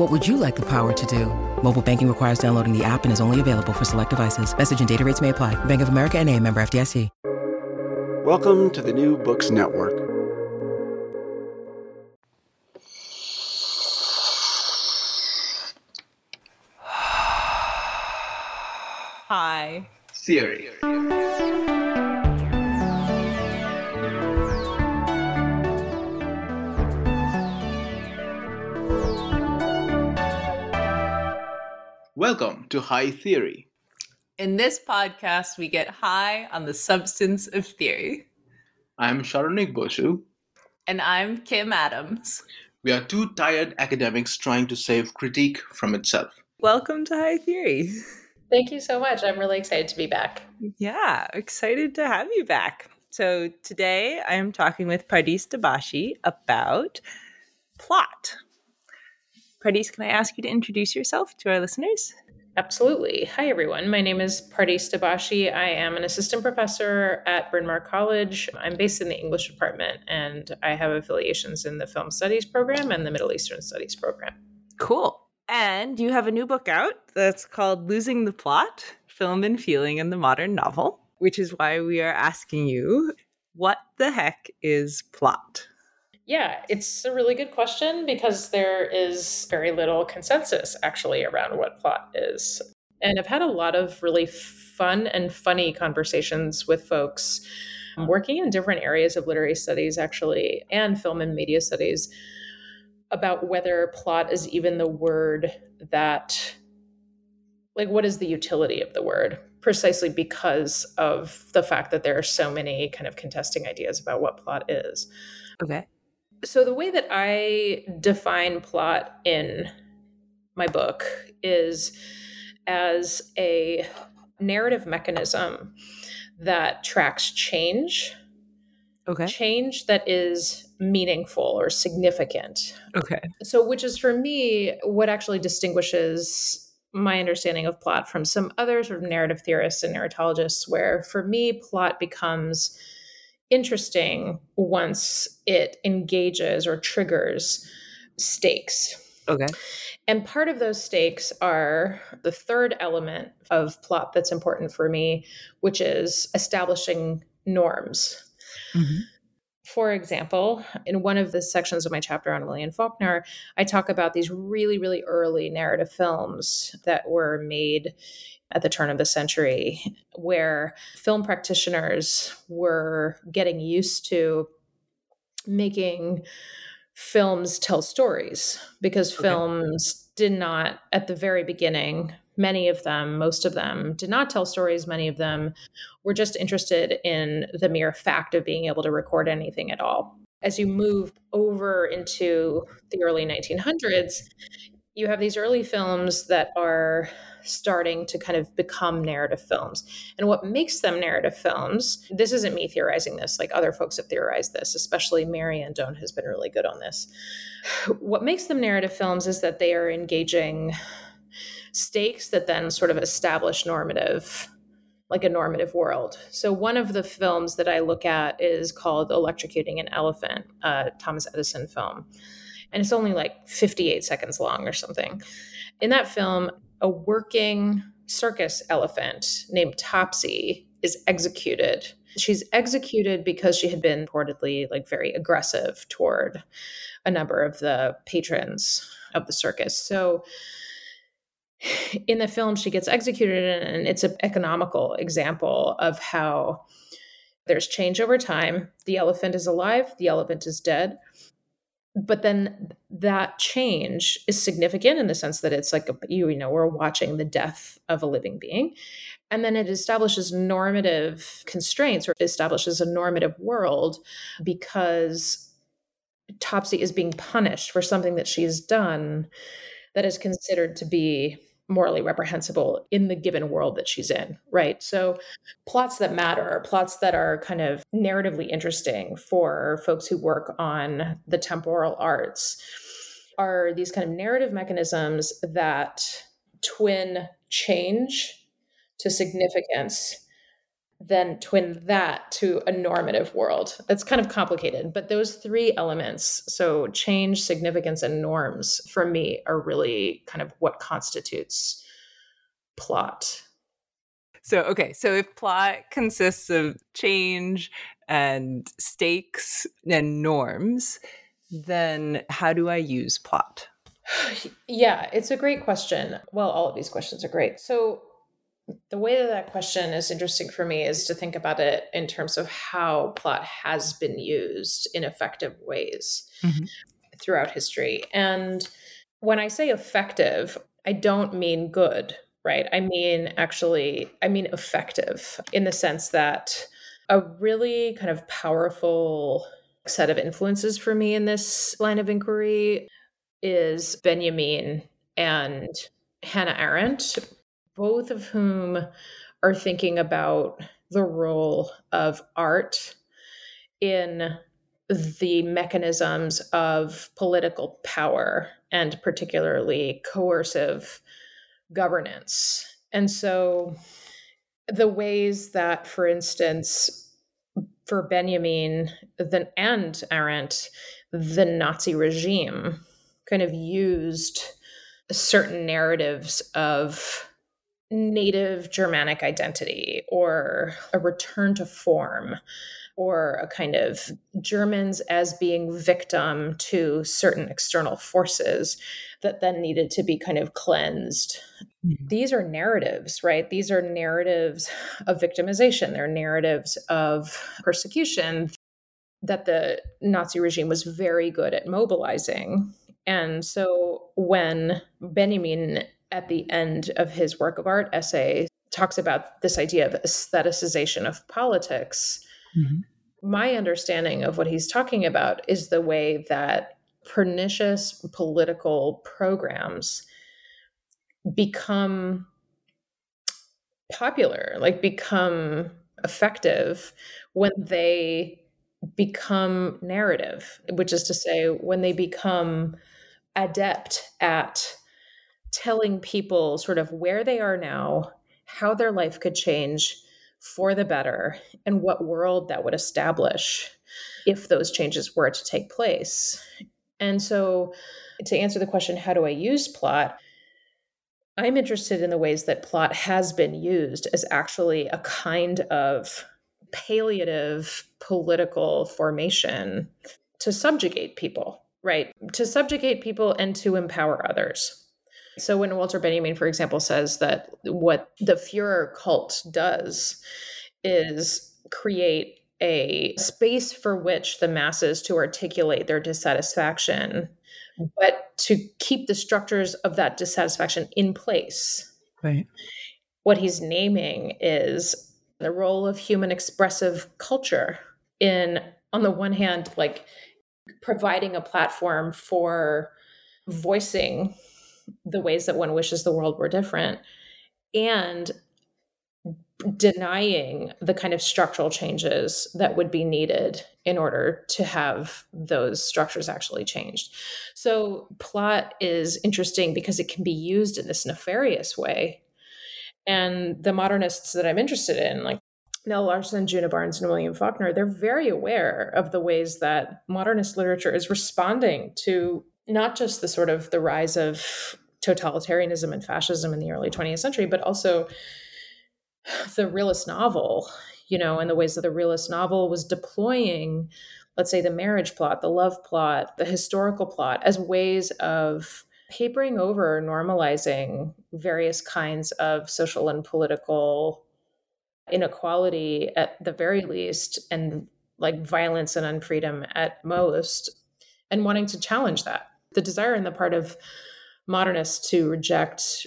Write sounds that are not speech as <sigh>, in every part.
What would you like the power to do? Mobile banking requires downloading the app and is only available for select devices. Message and data rates may apply. Bank of America and a member FDIC. Welcome to the New Books Network. Hi. Theory. Welcome to High Theory. In this podcast, we get high on the substance of theory. I'm Saronik Bosu. And I'm Kim Adams. We are two tired academics trying to save critique from itself. Welcome to High Theory. Thank you so much. I'm really excited to be back. Yeah, excited to have you back. So today I am talking with Pardis Dabashi about plot. Pardis, can I ask you to introduce yourself to our listeners? Absolutely. Hi, everyone. My name is Pardis Dabashi. I am an assistant professor at Bryn Mawr College. I'm based in the English department, and I have affiliations in the Film Studies program and the Middle Eastern Studies program. Cool. And you have a new book out that's called Losing the Plot Film and Feeling in the Modern Novel, which is why we are asking you what the heck is plot? Yeah, it's a really good question because there is very little consensus actually around what plot is. And I've had a lot of really fun and funny conversations with folks um, working in different areas of literary studies, actually, and film and media studies about whether plot is even the word that, like, what is the utility of the word? Precisely because of the fact that there are so many kind of contesting ideas about what plot is. Okay. So, the way that I define plot in my book is as a narrative mechanism that tracks change. Okay. Change that is meaningful or significant. Okay. So, which is for me what actually distinguishes my understanding of plot from some other sort of narrative theorists and narratologists, where for me, plot becomes interesting once it engages or triggers stakes. Okay. And part of those stakes are the third element of plot that's important for me, which is establishing norms. Mm-hmm. For example, in one of the sections of my chapter on William Faulkner, I talk about these really, really early narrative films that were made at the turn of the century, where film practitioners were getting used to making films tell stories because okay. films did not, at the very beginning, many of them, most of them, did not tell stories. Many of them were just interested in the mere fact of being able to record anything at all. As you move over into the early 1900s, you have these early films that are starting to kind of become narrative films. And what makes them narrative films, this isn't me theorizing this, like other folks have theorized this, especially Mary Ann Doane has been really good on this. What makes them narrative films is that they are engaging stakes that then sort of establish normative like a normative world. So one of the films that I look at is called Electrocuting an Elephant, a Thomas Edison film. And it's only like 58 seconds long or something. In that film, a working circus elephant named Topsy is executed. She's executed because she had been reportedly like very aggressive toward a number of the patrons of the circus. So in the film she gets executed and it's an economical example of how There's change over time. The elephant is alive, the elephant is dead. But then that change is significant in the sense that it's like, you, you know, we're watching the death of a living being. And then it establishes normative constraints or establishes a normative world because Topsy is being punished for something that she's done that is considered to be morally reprehensible in the given world that she's in, right? So, plots that matter, plots that are kind of narratively interesting for folks who work on the temporal arts, are these kind of narrative mechanisms that twin change to significance then twin that to a normative world. It's kind of complicated, but those three elements, so change, significance, and norms, for me, are really kind of what constitutes plot. So, okay, so if plot consists of change and stakes and norms, then how do I use plot? <sighs> Yeah, it's a great question. Well, all of these questions are great. So, the way that that question is interesting for me is to think about it in terms of how plot has been used in effective ways mm-hmm. throughout history. And when I say effective, I don't mean good, right? I mean, actually, I mean effective in the sense that a really kind of powerful set of influences for me in this line of inquiry is Benjamin and Hannah Arendt, both of whom are thinking about the role of art in the mechanisms of political power and particularly coercive governance. And so the ways that, for instance, for Benjamin the, and Arendt, the Nazi regime kind of used certain narratives of native Germanic identity or a return to form or a kind of Germans as being victim to certain external forces that then needed to be kind of cleansed. Mm-hmm. These are narratives, right? These are narratives of victimization, they're narratives of persecution that the Nazi regime was very good at mobilizing. And so when Benjamin at the end of his work of art essay talks about this idea of aestheticization of politics. Mm-hmm. My understanding of what he's talking about is the way that pernicious political programs become popular, like become effective when they become narrative, which is to say, when they become adept at telling people sort of where they are now, how their life could change for the better, and what world that would establish if those changes were to take place. And so, to answer the question, how do I use plot? I'm interested in the ways that plot has been used as actually a kind of palliative political formation to subjugate people, right? To subjugate people and to empower others. So when Walter Benjamin, for example, says that what the Fuhrer cult does is create a space for which the masses to articulate their dissatisfaction, but to keep the structures of that dissatisfaction in place. Right. What he's naming is the role of human expressive culture in, on the one hand, like providing a platform for voicing the ways that one wishes the world were different and denying the kind of structural changes that would be needed in order to have those structures actually changed. So, plot is interesting because it can be used in this nefarious way. And the modernists that I'm interested in, like Nella Larsen, Djuna Barnes, and William Faulkner, they're very aware of the ways that modernist literature is responding to not just the sort of the rise of totalitarianism and fascism in the early 20th century, but also the realist novel, you know, and the ways that the realist novel was deploying, let's say, the marriage plot, the love plot, the historical plot as ways of papering over, normalizing various kinds of social and political inequality at the very least and like violence and unfreedom at most and wanting to challenge that the desire on the part of modernists to reject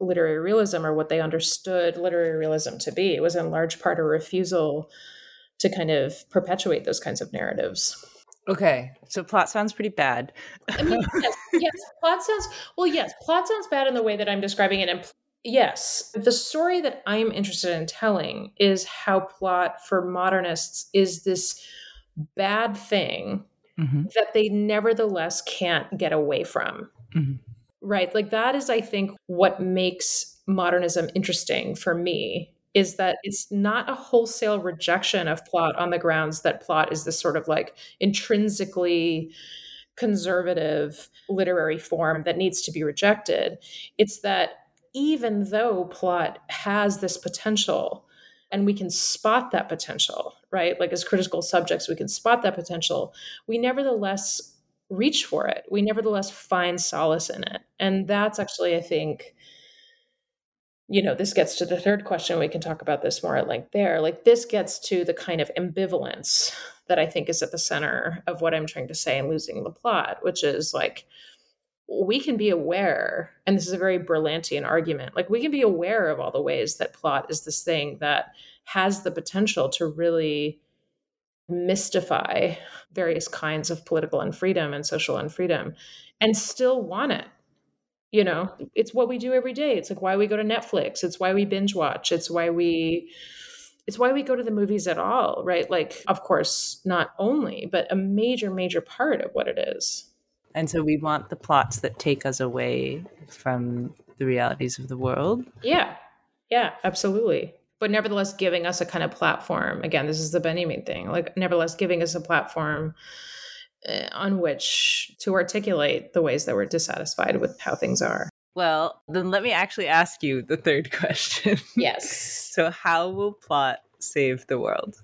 literary realism or what they understood literary realism to be it was in large part a refusal to kind of perpetuate those kinds of narratives Okay, so plot sounds pretty bad. I mean, <laughs> yes, yes, plot sounds well. Yes, plot sounds bad in the way that I'm describing it, and yes, the story that I'm interested in telling is how plot for modernists is this bad thing mm-hmm. that they nevertheless can't get away from. Mm-hmm. Right, like that is, I think, what makes modernism interesting for me is that it's not a wholesale rejection of plot on the grounds that plot is this sort of like intrinsically conservative literary form that needs to be rejected. It's that even though plot has this potential and we can spot that potential, right? Like as critical subjects, we can spot that potential. We nevertheless reach for it. We nevertheless find solace in it. And that's actually, I think, you know, this gets to the third question. We can talk about this more at length there. Like, this gets to the kind of ambivalence that I think is at the center of what I'm trying to say in losing the plot, which is like, we can be aware, and this is a very Berlantian argument, like, we can be aware of all the ways that plot is this thing that has the potential to really mystify various kinds of political unfreedom and social unfreedom and still want it. You know it's what we do every day. It's like why we go to netflix. It's why we binge watch. It's why we it's why we go to the movies at all right? Like of course not only but a major major part of what it is and so we want the plots that take us away from the realities of the world yeah yeah absolutely but nevertheless giving us a kind of platform again this is the benjamin thing like nevertheless giving us a platform uh, on which to articulate the ways that we're dissatisfied with how things are. Well, then let me actually ask you the third <laughs> question. Yes. so, how will plot save the world?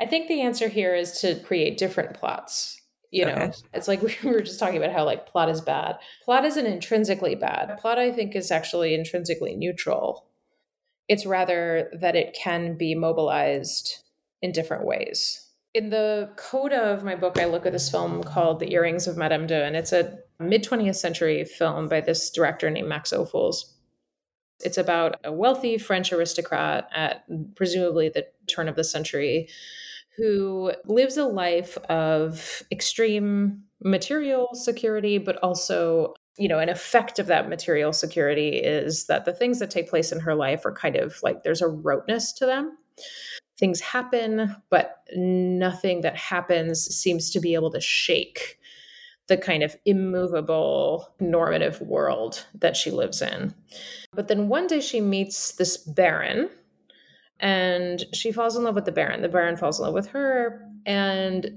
I think the answer here is to create different plots. You know, okay. it's like <laughs> we were just talking about how like plot is bad. Plot isn't intrinsically bad. Plot, I think, is actually intrinsically neutral. It's rather that it can be mobilized in different ways in the coda of my book, I look at this film called The Earrings of Madame de, and it's a mid 20th century film by this director named Max Ophuls. It's about a wealthy French aristocrat at presumably the turn of the century who lives a life of extreme material security, but also, you know, an effect of that material security is that the things that take place in her life are kind of like there's a roteness to them things happen, but nothing that happens seems to be able to shake the kind of immovable normative world that she lives in. But then one day she meets this baron and she falls in love with the baron. The baron falls in love with her. And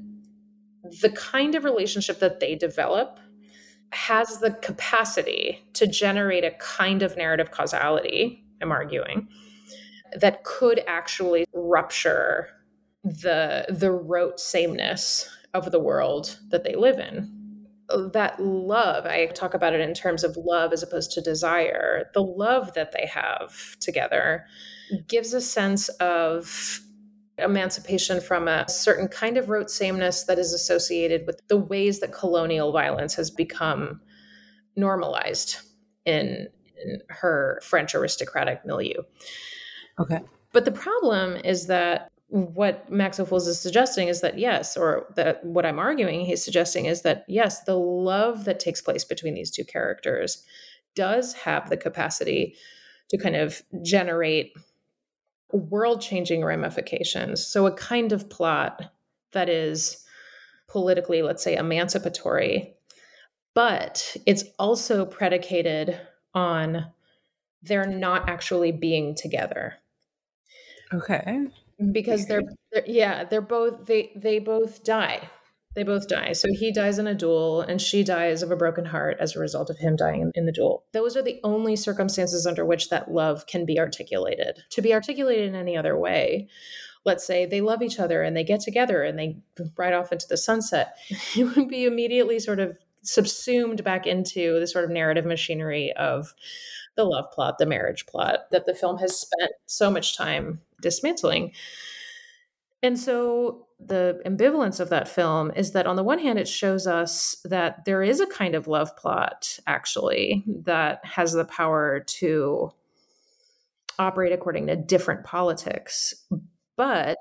the kind of relationship that they develop has the capacity to generate a kind of narrative causality, I'm arguing, that could actually rupture the the rote sameness of the world that they live in that love i talk about it in terms of love as opposed to desire the love that they have together gives a sense of emancipation from a certain kind of rote sameness that is associated with the ways that colonial violence has become normalized in, in her french aristocratic milieu Okay. But the problem is that what Max Ophuls is suggesting is that yes, or that what I'm arguing he's suggesting is that yes, the love that takes place between these two characters does have the capacity to kind of generate world changing ramifications. So, a kind of plot that is politically, let's say, emancipatory, but it's also predicated on they're not actually being together. Okay. Because they're, they're yeah, they're both they they both die. They both die. So he dies in a duel and she dies of a broken heart as a result of him dying in the duel. Those are the only circumstances under which that love can be articulated. To be articulated in any other way, let's say they love each other and they get together and they ride off into the sunset, <laughs> it would be immediately sort of subsumed back into the sort of narrative machinery of the love plot, the marriage plot that the film has spent so much time dismantling. And so the ambivalence of that film is that on the one hand, it shows us that there is a kind of love plot, actually, that has the power to operate according to different politics. But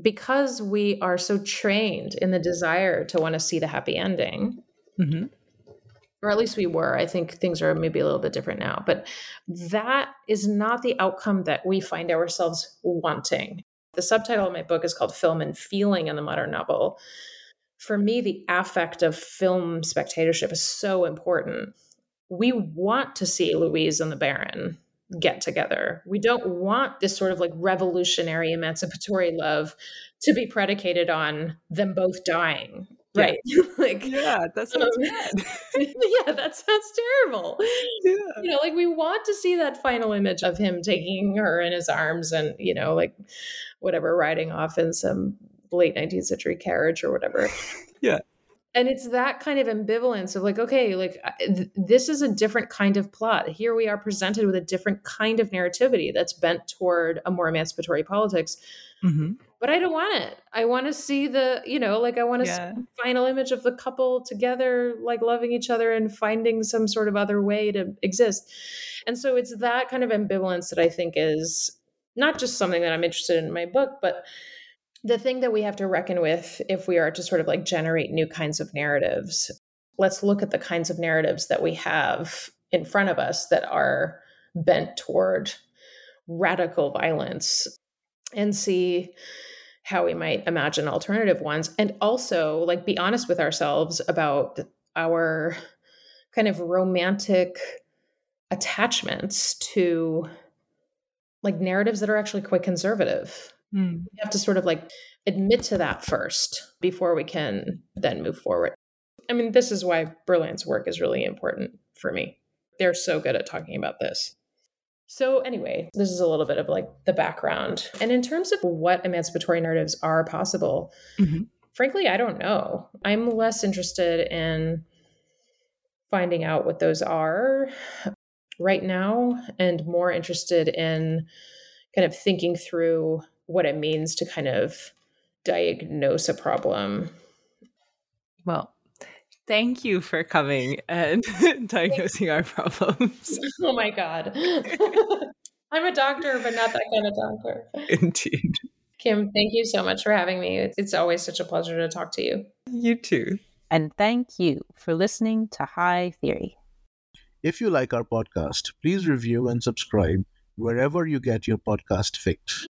because we are so trained in the desire to want to see the happy ending, mm-hmm. or at least we were, I think things are maybe a little bit different now, but that is not the outcome that we find ourselves wanting. The subtitle of my book is called Film and Feeling in the Modern Novel. For me, the affect of film spectatorship is so important. We want to see Louise and the Baron get together. We don't want this sort of like revolutionary emancipatory love to be predicated on them both dying. Yeah. Right. <laughs> like Yeah, that sounds um, <laughs> bad. yeah, that sounds terrible. Yeah. You know, like we want to see that final image of him taking her in his arms and, you know, like whatever riding off in some late 19th century carriage or whatever. Yeah and it's that kind of ambivalence of like okay like th- this is a different kind of plot here we are presented with a different kind of narrativity that's bent toward a more emancipatory politics mm-hmm. but i don't want it i want to see the you know like i want to yeah. see final image of the couple together like loving each other and finding some sort of other way to exist and so it's that kind of ambivalence that i think is not just something that i'm interested in, in my book but the thing that we have to reckon with if we are to sort of like generate new kinds of narratives, let's look at the kinds of narratives that we have in front of us that are bent toward radical violence and see how we might imagine alternative ones. And also like be honest with ourselves about our kind of romantic attachments to like narratives that are actually quite conservative Mm. We have to sort of like admit to that first before we can then move forward. I mean, this is why Berlant's work is really important for me. They're so good at talking about this. So, anyway, this is a little bit of like the background. And in terms of what emancipatory narratives are possible, mm-hmm. frankly, I don't know. I'm less interested in finding out what those are right now and more interested in kind of thinking through what it means to kind of diagnose a problem. Well, thank you for coming and <laughs> diagnosing our problems. <laughs> Oh my God. <laughs> I'm a doctor, but not that kind of doctor. Indeed. Kim, thank you so much for having me. It's always such a pleasure to talk to you. You too. And thank you for listening to High Theory. If you like our podcast, please review and subscribe wherever you get your podcast fix.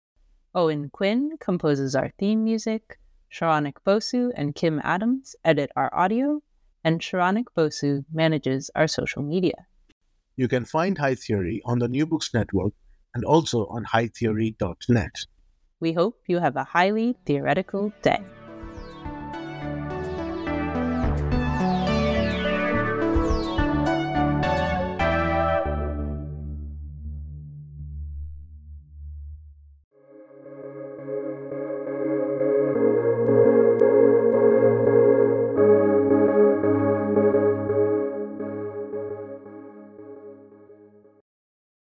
Owen Quinn composes our theme music, Saronik Bosu and Kim Adams edit our audio, and Saronik Bosu manages our social media. You can find High Theory on the New Books Network and also on hightheory.net. We hope you have a highly theoretical day.